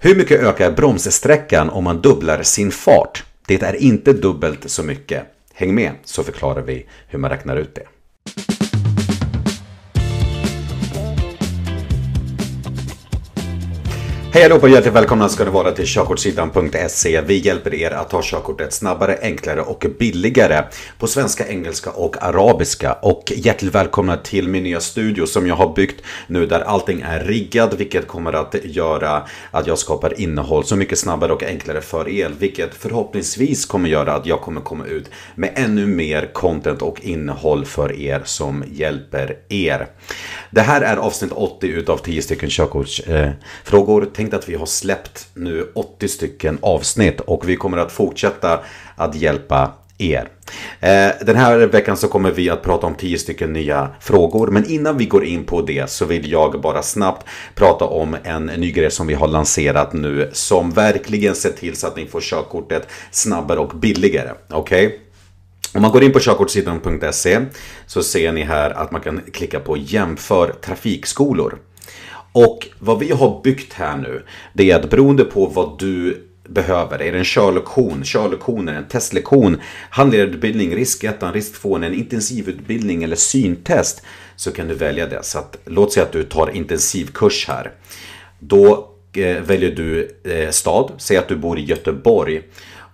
Hur mycket ökar bromssträckan om man dubblar sin fart? Det är inte dubbelt så mycket. Häng med så förklarar vi hur man räknar ut det. Hej allihopa och hjärtligt välkomna ska ni vara till körkortssidan.se. Vi hjälper er att ta körkortet snabbare, enklare och billigare på svenska, engelska och arabiska. Och hjärtligt välkomna till min nya studio som jag har byggt nu där allting är riggat vilket kommer att göra att jag skapar innehåll så mycket snabbare och enklare för er. Vilket förhoppningsvis kommer göra att jag kommer komma ut med ännu mer content och innehåll för er som hjälper er. Det här är avsnitt 80 utav 10 stycken körkortsfrågor. Eh, Tänk att vi har släppt nu 80 stycken avsnitt och vi kommer att fortsätta att hjälpa er. Eh, den här veckan så kommer vi att prata om 10 stycken nya frågor. Men innan vi går in på det så vill jag bara snabbt prata om en ny grej som vi har lanserat nu. Som verkligen ser till så att ni får körkortet snabbare och billigare. Okej? Okay? Om man går in på körkortssidan.se så ser ni här att man kan klicka på jämför trafikskolor. Och vad vi har byggt här nu, det är att beroende på vad du behöver. Är det en körlektion, körlektioner, en testlektion, handledarutbildning, risk 1, risk 2, en intensivutbildning eller syntest så kan du välja det. Så att, låt säga att du tar intensivkurs här. Då eh, väljer du eh, stad, säg att du bor i Göteborg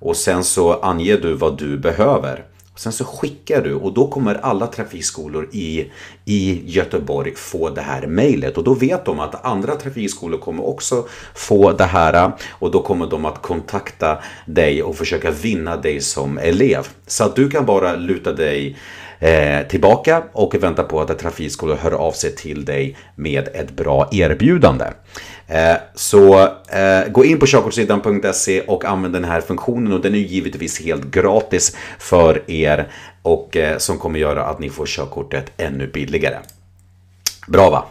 och sen så anger du vad du behöver. Sen så skickar du och då kommer alla trafikskolor i, i Göteborg få det här mejlet och då vet de att andra trafikskolor kommer också få det här och då kommer de att kontakta dig och försöka vinna dig som elev. Så att du kan bara luta dig eh, tillbaka och vänta på att trafikskolor hör av sig till dig med ett bra erbjudande. Eh, så eh, gå in på körkortssidan.se och använd den här funktionen och den är givetvis helt gratis för er och eh, som kommer göra att ni får körkortet ännu billigare. Bra va?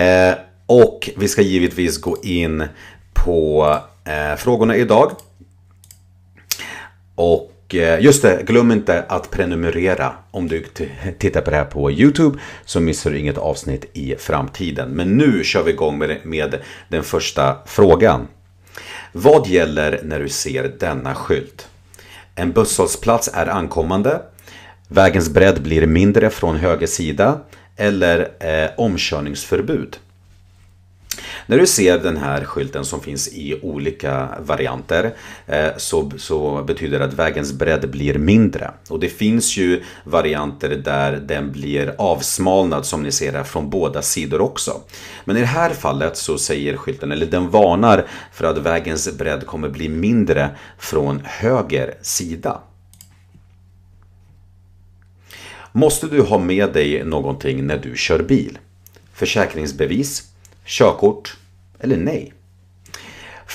Eh, och vi ska givetvis gå in på eh, frågorna idag. Och och eh, just det, glöm inte att prenumerera om du tittar på det här på YouTube så missar du inget avsnitt i framtiden. Men nu kör vi igång med, med den första frågan. Vad gäller när du ser denna skylt? En busshållplats är ankommande. Vägens bredd blir mindre från höger sida eller eh, omkörningsförbud. När du ser den här skylten som finns i olika varianter eh, så, så betyder det att vägens bredd blir mindre. Och det finns ju varianter där den blir avsmalnad som ni ser här från båda sidor också. Men i det här fallet så säger skylten, eller den varnar för att vägens bredd kommer bli mindre från höger sida. Måste du ha med dig någonting när du kör bil? Försäkringsbevis, körkort eller nej.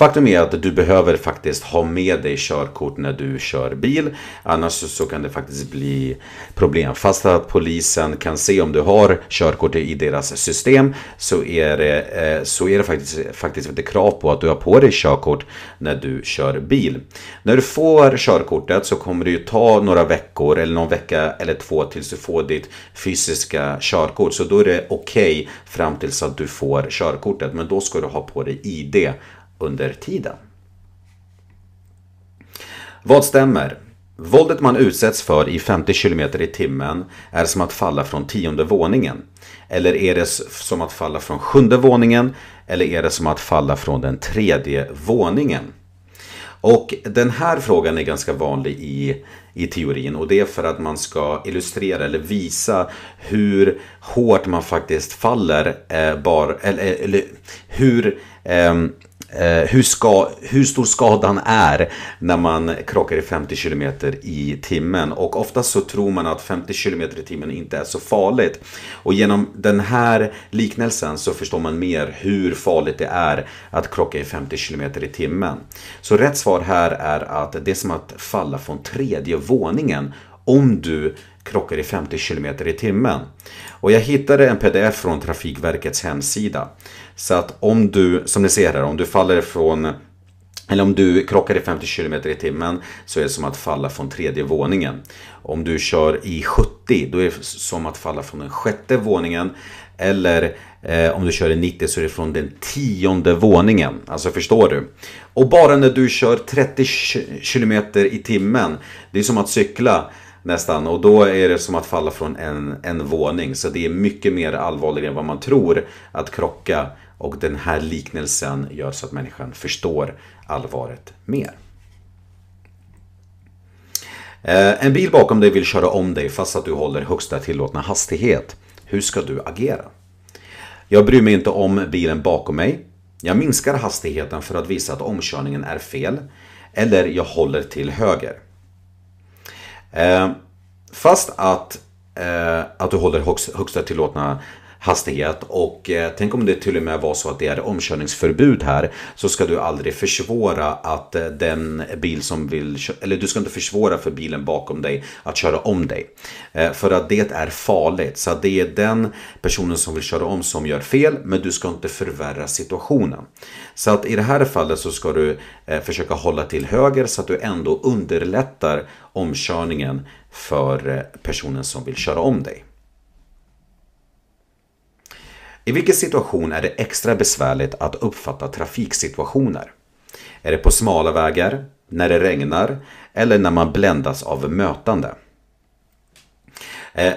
Faktum är att du behöver faktiskt ha med dig körkort när du kör bil. Annars så kan det faktiskt bli problem. Fast att polisen kan se om du har körkort i deras system så är det, eh, så är det faktiskt, faktiskt inte krav på att du har på dig körkort när du kör bil. När du får körkortet så kommer det ju ta några veckor eller någon vecka eller två tills du får ditt fysiska körkort. Så då är det okej okay fram tills att du får körkortet. Men då ska du ha på dig ID under tiden. Vad stämmer? Våldet man utsätts för i 50 km i timmen är som att falla från tionde våningen. Eller är det som att falla från sjunde våningen? Eller är det som att falla från den tredje våningen? Och den här frågan är ganska vanlig i, i teorin och det är för att man ska illustrera eller visa hur hårt man faktiskt faller. Eh, bar, eller, eller hur eh, Eh, hur, ska, hur stor skadan är när man krockar i 50 km i timmen. Och oftast så tror man att 50 km i timmen inte är så farligt. Och genom den här liknelsen så förstår man mer hur farligt det är att krocka i 50 km i timmen. Så rätt svar här är att det är som att falla från tredje våningen om du krockar i 50 km i timmen. Och jag hittade en pdf från Trafikverkets hemsida. Så att om du, som ni ser här, om du faller från eller om du krockar i 50 km i timmen så är det som att falla från tredje våningen. Om du kör i 70 då är det som att falla från den sjätte våningen. Eller eh, om du kör i 90 så är det från den tionde våningen. Alltså förstår du? Och bara när du kör 30 km i timmen, det är som att cykla nästan. Och då är det som att falla från en, en våning. Så det är mycket mer allvarligt än vad man tror att krocka. Och den här liknelsen gör så att människan förstår allvaret mer. Eh, en bil bakom dig vill köra om dig fast att du håller högsta tillåtna hastighet. Hur ska du agera? Jag bryr mig inte om bilen bakom mig. Jag minskar hastigheten för att visa att omkörningen är fel. Eller jag håller till höger. Eh, fast att, eh, att du håller högsta tillåtna hastighet och eh, tänk om det till och med var så att det är omkörningsförbud här så ska du aldrig försvåra att eh, den bil som vill eller du ska inte försvåra för bilen bakom dig att köra om dig. Eh, för att det är farligt så att det är den personen som vill köra om som gör fel men du ska inte förvärra situationen. Så att i det här fallet så ska du eh, försöka hålla till höger så att du ändå underlättar omkörningen för eh, personen som vill köra om dig. I vilken situation är det extra besvärligt att uppfatta trafiksituationer? Är det på smala vägar, när det regnar eller när man bländas av mötande? Eh,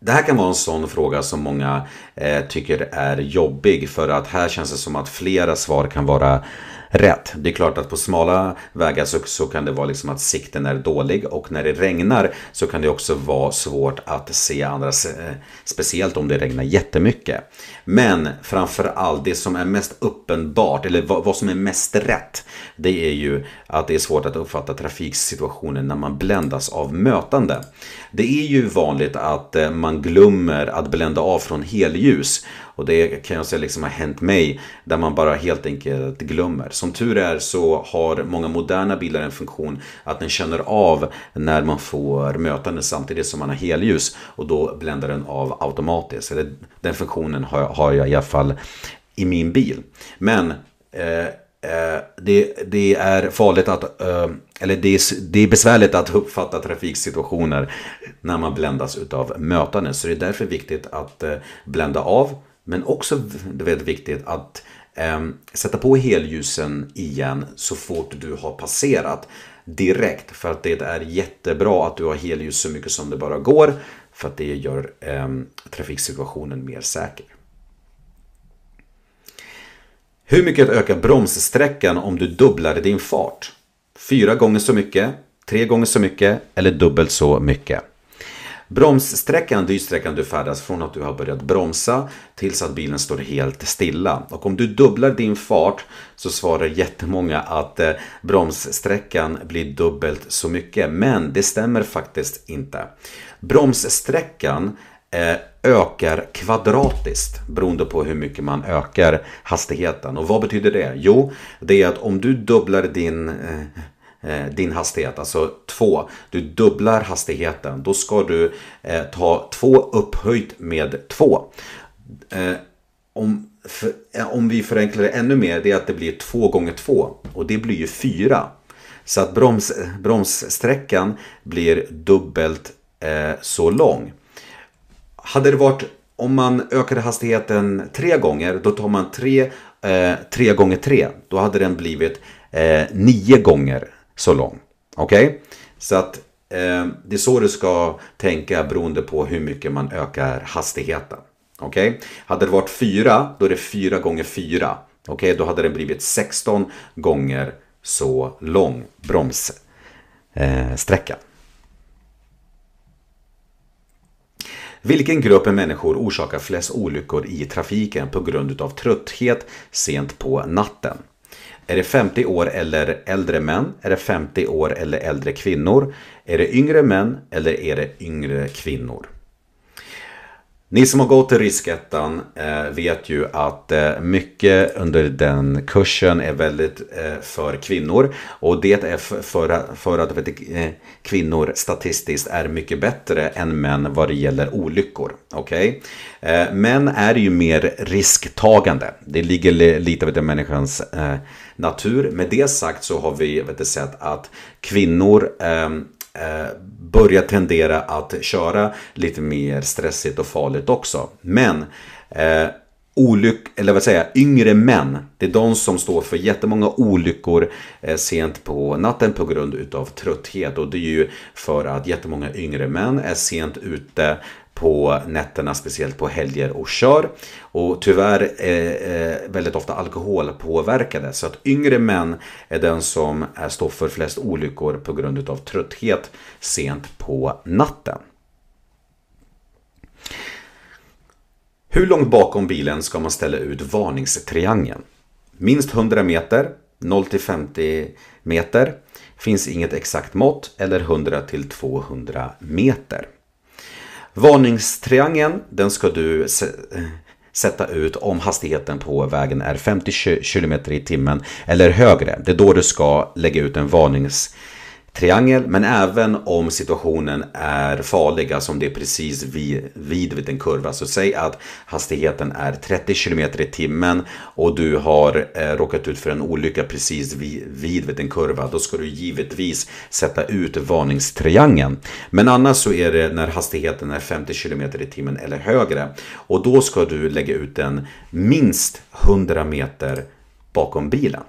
det här kan vara en sån fråga som många eh, tycker är jobbig för att här känns det som att flera svar kan vara rätt. Det är klart att på smala vägar så, så kan det vara liksom att sikten är dålig och när det regnar så kan det också vara svårt att se andra, eh, speciellt om det regnar jättemycket. Men framförallt det som är mest uppenbart, eller vad, vad som är mest rätt, det är ju att det är svårt att uppfatta trafiksituationen när man bländas av mötande. Det är ju vanligt att eh, man glömmer att blända av från helljus och det kan jag säga liksom har hänt mig där man bara helt enkelt glömmer. Som tur är så har många moderna bilar en funktion att den känner av när man får mötande samtidigt som man har helljus och då bländar den av automatiskt. Den funktionen har jag, har jag i alla fall i min bil. Men eh, eh det, det, är farligt att, eh, eller det är, det är besvärligt att uppfatta trafiksituationer när man bländas utav mötande. Så det är därför viktigt att eh, blända av men också väldigt viktigt att eh, sätta på helljusen igen så fort du har passerat direkt. För att det är jättebra att du har helljus så mycket som det bara går. För att det gör eh, trafiksituationen mer säker. Hur mycket ökar bromssträckan om du dubblar din fart? Fyra gånger så mycket, tre gånger så mycket eller dubbelt så mycket? Bromssträckan är sträckan du färdas från att du har börjat bromsa tills att bilen står helt stilla. Och om du dubblar din fart så svarar jättemånga att eh, bromssträckan blir dubbelt så mycket. Men det stämmer faktiskt inte. Bromssträckan eh, ökar kvadratiskt beroende på hur mycket man ökar hastigheten. Och vad betyder det? Jo, det är att om du dubblar din Eh, Eh, din hastighet, alltså 2. Du dubblar hastigheten. Då ska du eh, ta 2 upphöjt med 2. Eh, om, för, eh, om vi förenklar det ännu mer, det är att det blir 2 gånger 2 och det blir ju 4. Så att broms, bromssträckan blir dubbelt eh, så lång. Hade det varit om man ökade hastigheten tre gånger, då tar man 3 eh, tre gånger 3. Då hade den blivit eh, 9 gånger så lång. Okej? Okay? Så att eh, det är så du ska tänka beroende på hur mycket man ökar hastigheten. Okej? Okay? Hade det varit 4, då är det 4 gånger 4. Okej, okay? då hade det blivit 16 gånger så lång bromssträcka. Eh, Vilken grupp människor orsakar flest olyckor i trafiken på grund av trötthet sent på natten? Är det 50 år eller äldre män? Är det 50 år eller äldre kvinnor? Är det yngre män eller är det yngre kvinnor? Ni som har gått till riskettan eh, vet ju att eh, mycket under den kursen är väldigt eh, för kvinnor. Och det är för, för att vet, eh, kvinnor statistiskt är mycket bättre än män vad det gäller olyckor. Okay? Eh, män är ju mer risktagande. Det ligger lite vid människans eh, natur. Med det sagt så har vi vet, sett att kvinnor ehm, Eh, börja tendera att köra lite mer stressigt och farligt också. Men eh, olyck, eller vad säger jag, yngre män. Det är de som står för jättemånga olyckor eh, sent på natten på grund utav trötthet. Och det är ju för att jättemånga yngre män är sent ute på nätterna, speciellt på helger och kör. Och tyvärr är väldigt ofta alkoholpåverkade. Så att yngre män är den som står för flest olyckor på grund utav trötthet sent på natten. Hur långt bakom bilen ska man ställa ut varningstriangeln? Minst 100 meter, 0 till 50 meter. Finns inget exakt mått eller 100 till 200 meter. Varningstriangeln den ska du sätta ut om hastigheten på vägen är 50 km i timmen eller högre. Det är då du ska lägga ut en varningstriangel triangel. Men även om situationen är farlig, alltså om det är precis vid, vid, vid en kurva. Så säg att hastigheten är 30 km i timmen och du har eh, råkat ut för en olycka precis vid, vid, vid en kurva. Då ska du givetvis sätta ut varningstriangeln. Men annars så är det när hastigheten är 50 km i timmen eller högre. Och då ska du lägga ut den minst 100 meter bakom bilen.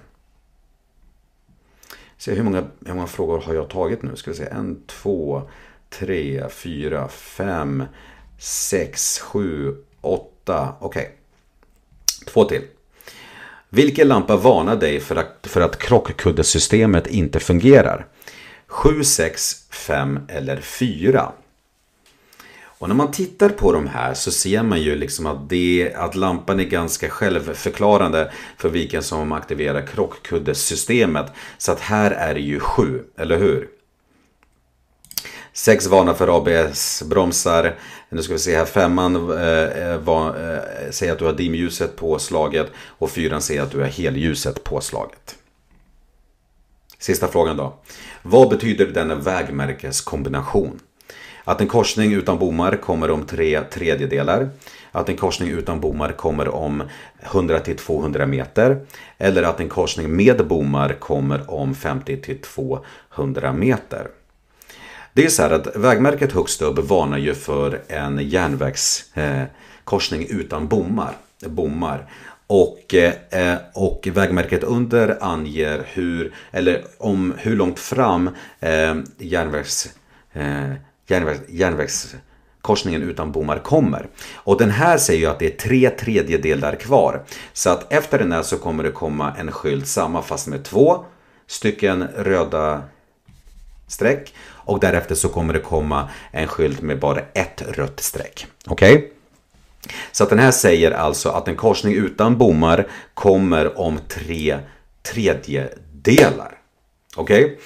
Se hur många, hur många frågor har jag tagit nu? Ska vi se. En, två, tre, fyra, fem, sex, sju, åtta. Okej. Okay. Två till. Vilken lampa varnar dig för att, för att krockkuddesystemet inte fungerar? 7, 6, 5 eller 4? Och när man tittar på de här så ser man ju liksom att, det, att lampan är ganska självförklarande för vilken som aktiverar krockkuddesystemet. Så att här är det ju sju, eller hur? Sex varnar för ABS-bromsar. Nu ska vi se här. Femman eh, eh, var, eh, säger att du har dimljuset påslaget. Och fyran säger att du har helljuset påslaget. Sista frågan då. Vad betyder denna vägmärkeskombination? Att en korsning utan bommar kommer om tre tredjedelar. Att en korsning utan bommar kommer om 100-200 meter. Eller att en korsning med bommar kommer om 50-200 meter. Det är så här att vägmärket högst upp varnar ju för en järnvägskorsning eh, utan bommar. bommar. Och, eh, och vägmärket under anger hur, eller om hur långt fram eh, järnvägs järnvägs, järnvägskorsningen utan bommar kommer. Och den här säger ju att det är tre tredjedelar kvar. Så att efter den här så kommer det komma en skylt samma fast med två stycken röda streck. Och därefter så kommer det komma en skylt med bara ett rött streck. Okej? Okay? Så att den här säger alltså att en korsning utan bommar kommer om tre tredjedelar. Okej? Okay?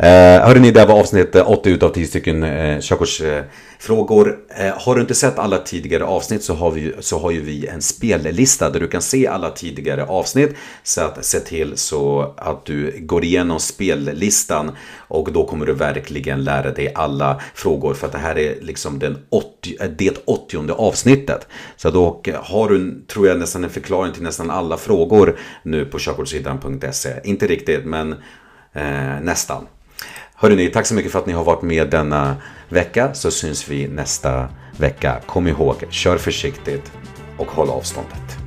Eh, hörrni, det här var avsnitt eh, 80 utav 10 stycken eh, körkortsfrågor. Eh, har du inte sett alla tidigare avsnitt så har, vi, så har ju vi en spellista där du kan se alla tidigare avsnitt. Så att se till så att du går igenom spellistan och då kommer du verkligen lära dig alla frågor för att det här är liksom den 80, eh, det 80 avsnittet. Så då eh, har du, tror jag, nästan en förklaring till nästan alla frågor nu på körkortssidan.se. Inte riktigt, men eh, nästan. Hörrni, tack så mycket för att ni har varit med denna vecka så syns vi nästa vecka. Kom ihåg, kör försiktigt och håll avståndet.